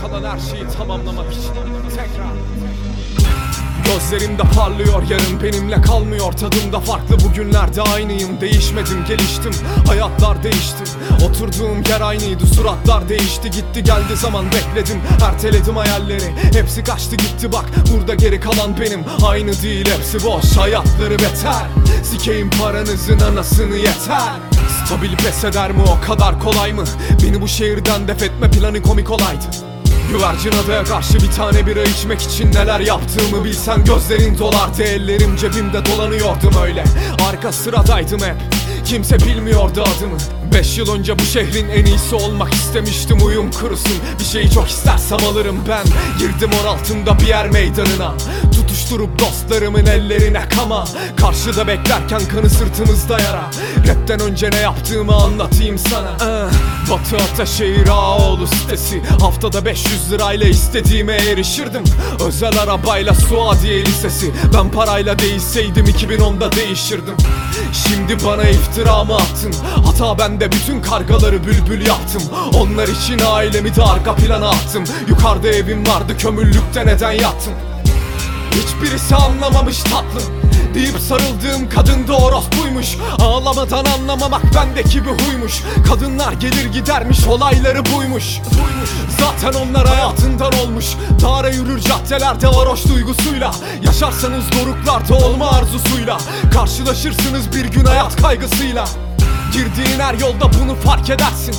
kalan her şeyi tamamlamak için. Tekrar. Gözlerimde parlıyor yarın benimle kalmıyor. Tadımda farklı bugünlerde aynıyım. Değişmedim geliştim. Hayatlar değişti. Oturduğum yer aynıydı suratlar değişti. Gitti geldi zaman bekledim. Erteledim hayalleri. Hepsi kaçtı gitti. Bak burada geri kalan benim. Aynı değil hepsi boş. Hayatları beter. Sikeyim paranızın anasını yeter. Stabil pes eder mi? O kadar kolay mı? Beni bu şehirden def etme planı komik olaydı Güvercin adaya karşı bir tane bira içmek için neler yaptığımı bilsen gözlerin dolardı Ellerim cebimde dolanıyordum öyle. Arka sıradaydım hep Kimse bilmiyordu adımı. Beş yıl önce bu şehrin en iyisi olmak istemiştim uyum kurusun. Bir şeyi çok istersem alırım ben. Girdim or altında bir yer meydanına Tutuşturup dostlarımın ellerine kama. Karşıda beklerken kanı sırtımızda yara. Rapten önce ne yaptığımı anlatayım sana. Batı Ataşehir Ağoğlu sitesi. Haftada 500 lirayla istediğime erişirdim. Özel arabayla Suadiye Lisesi. Ben parayla değişseydim 2010'da değişirdim. Şimdi bana iftira mı attın. Hata bende bütün kargaları bülbül yaptım. Onlar için ailemi de arka plana attım. Yukarıda evim vardı kömürlükte neden yattım Hiçbirisi anlamamış tatlım Deyip sarıldığım kadın da orospuymuş Ağlamadan anlamamak bendeki bir huymuş. Kadınlar gelir gidermiş olayları buymuş. Zaten onlar hayatından olmuş. Dağara yürür caddelerde varoş duygusuyla. Yaşarsanız doruklarda olma arzusuyla. Karşılaşırsınız bir gün hayat kaygısıyla. Girdiğin her yolda bunu fark edersin.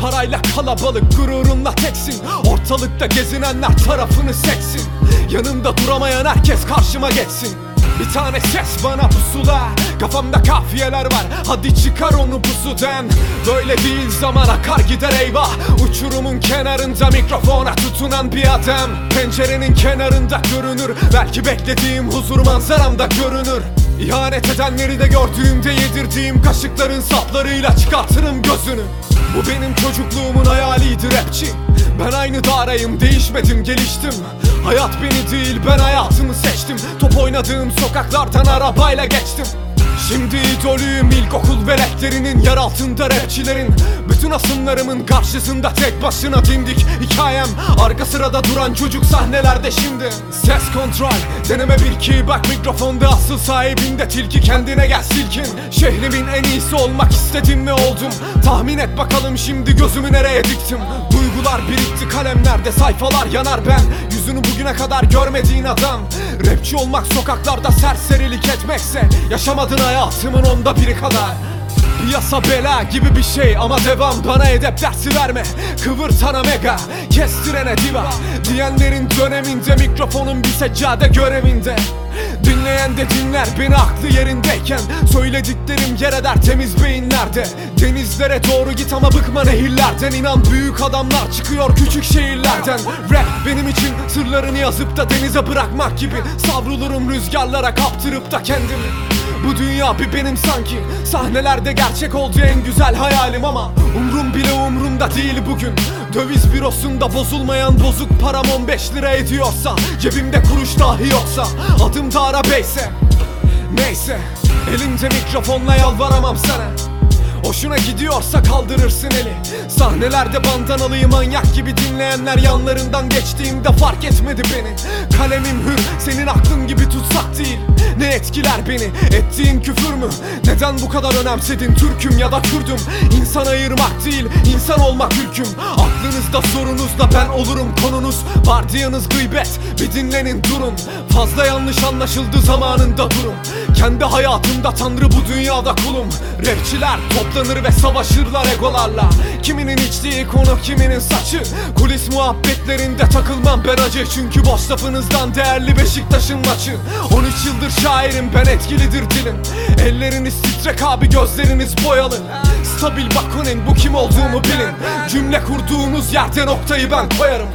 Parayla kalabalık gururunla teksin. Ortalıkta gezinenler tarafını seksin Yanımda duramayan herkes karşıma geçsin. Bir tane ses bana pusula Kafamda kafiyeler var. Hadi çıkar onu pusudan Böyle değil zaman akar gider eyvah. Uçurumun kenarında mikrofona tutunan bir adam. Pencerenin kenarında görünür. Belki beklediğim huzur manzaramda görünür İhanet edenleri de gördüğümde yedirdiğim kaşıkların saplarıyla çıkartırım gözünü. Bu benim çocukluğumun hayaliydi rapçi. Ben aynı darayım değişmedim geliştim. Hayat beni değil ben hayatımı seçtim. Top oynadığım sokaklardan arabayla geçtim Şimdi idolüyüm ilkokul veletlerinin Yer altında rapçilerin. Bütün asımlarımın karşısında tek başına dimdik Hikayem. Arka sırada duran çocuk sahnelerde şimdi. Ses kontrol deneme bir ki bak mikrofonda asıl sahibinde tilki kendine gel silkin. Şehrimin en iyisi olmak istedim ve oldum. Tahmin et bakalım şimdi gözümü nereye diktim? Duygular birikti kalemlerde sayfalar yanar. Ben Yüzünü bugüne kadar görmediğin adam. Rapçi olmak sokaklarda serserilik etmekse Yaşamadın hayatımın onda biri kadar. Piyasa bela gibi bir şey ama devam Bana edep dersi verme. Kıvırtana mega Kestirene diva. Diyenlerin döneminde Mikrofonun bir seccade görevinde. Dinleyen de dinler beni aklı yerindeyken. Söylediklerim yer eder temiz beyinlerde. Denizlere doğru git ama bıkma nehirlerden. İnan büyük adamlar çıkıyor küçük şehirlerden. Rap benim için sırlarını yazıp da denize bırakmak gibi. Savrulurum rüzgarlara kaptırıp da kendimi bu dünya bir benim sanki. Sahnelerde gerçek oldu en güzel hayalim ama Umrum bile umrumda değil bugün. Döviz bürosunda bozulmayan bozuk param 15 lira ediyorsa Cebimde kuruş dahi yoksa Adım da arabeyse Neyse Elimde mikrofonla yalvaramam sana Hoşuna gidiyorsa kaldırırsın eli. Sahnelerde bandanalıyı manyak gibi dinleyenler yanlarından geçtiğimde fark etmedi beni. Kalemim hür senin aklın gibi tutsak değil. Ne etkiler beni? Ettiğin küfür mü? Neden bu kadar önemsedin Türk'üm ya da Kürdüm İnsan ayırmak değil insan olmak ülküm. Aklınızda sorunuzda ben olurum konunuz. Vardiyanız gıybet bir dinlenin durun. Fazla yanlış anlaşıldı zamanında durun Kendi hayatımda tanrı bu dünyada kulum. Rapçiler toplanır ve savaşırlar egolarla. Kiminin içtiği konu kiminin saçı. Kulis muhabbetlerinde takılmam ben acı. Çünkü boş lafınızdan değerli Beşiktaş'ın maçı. 13 yıldır şairim ben etkilidir dilim. Elleriniz titrek abi gözleriniz boyalı. Stabil bakunin bu kim olduğumu bilin. Cümle kurduğunuz yerde noktayı ben koyarım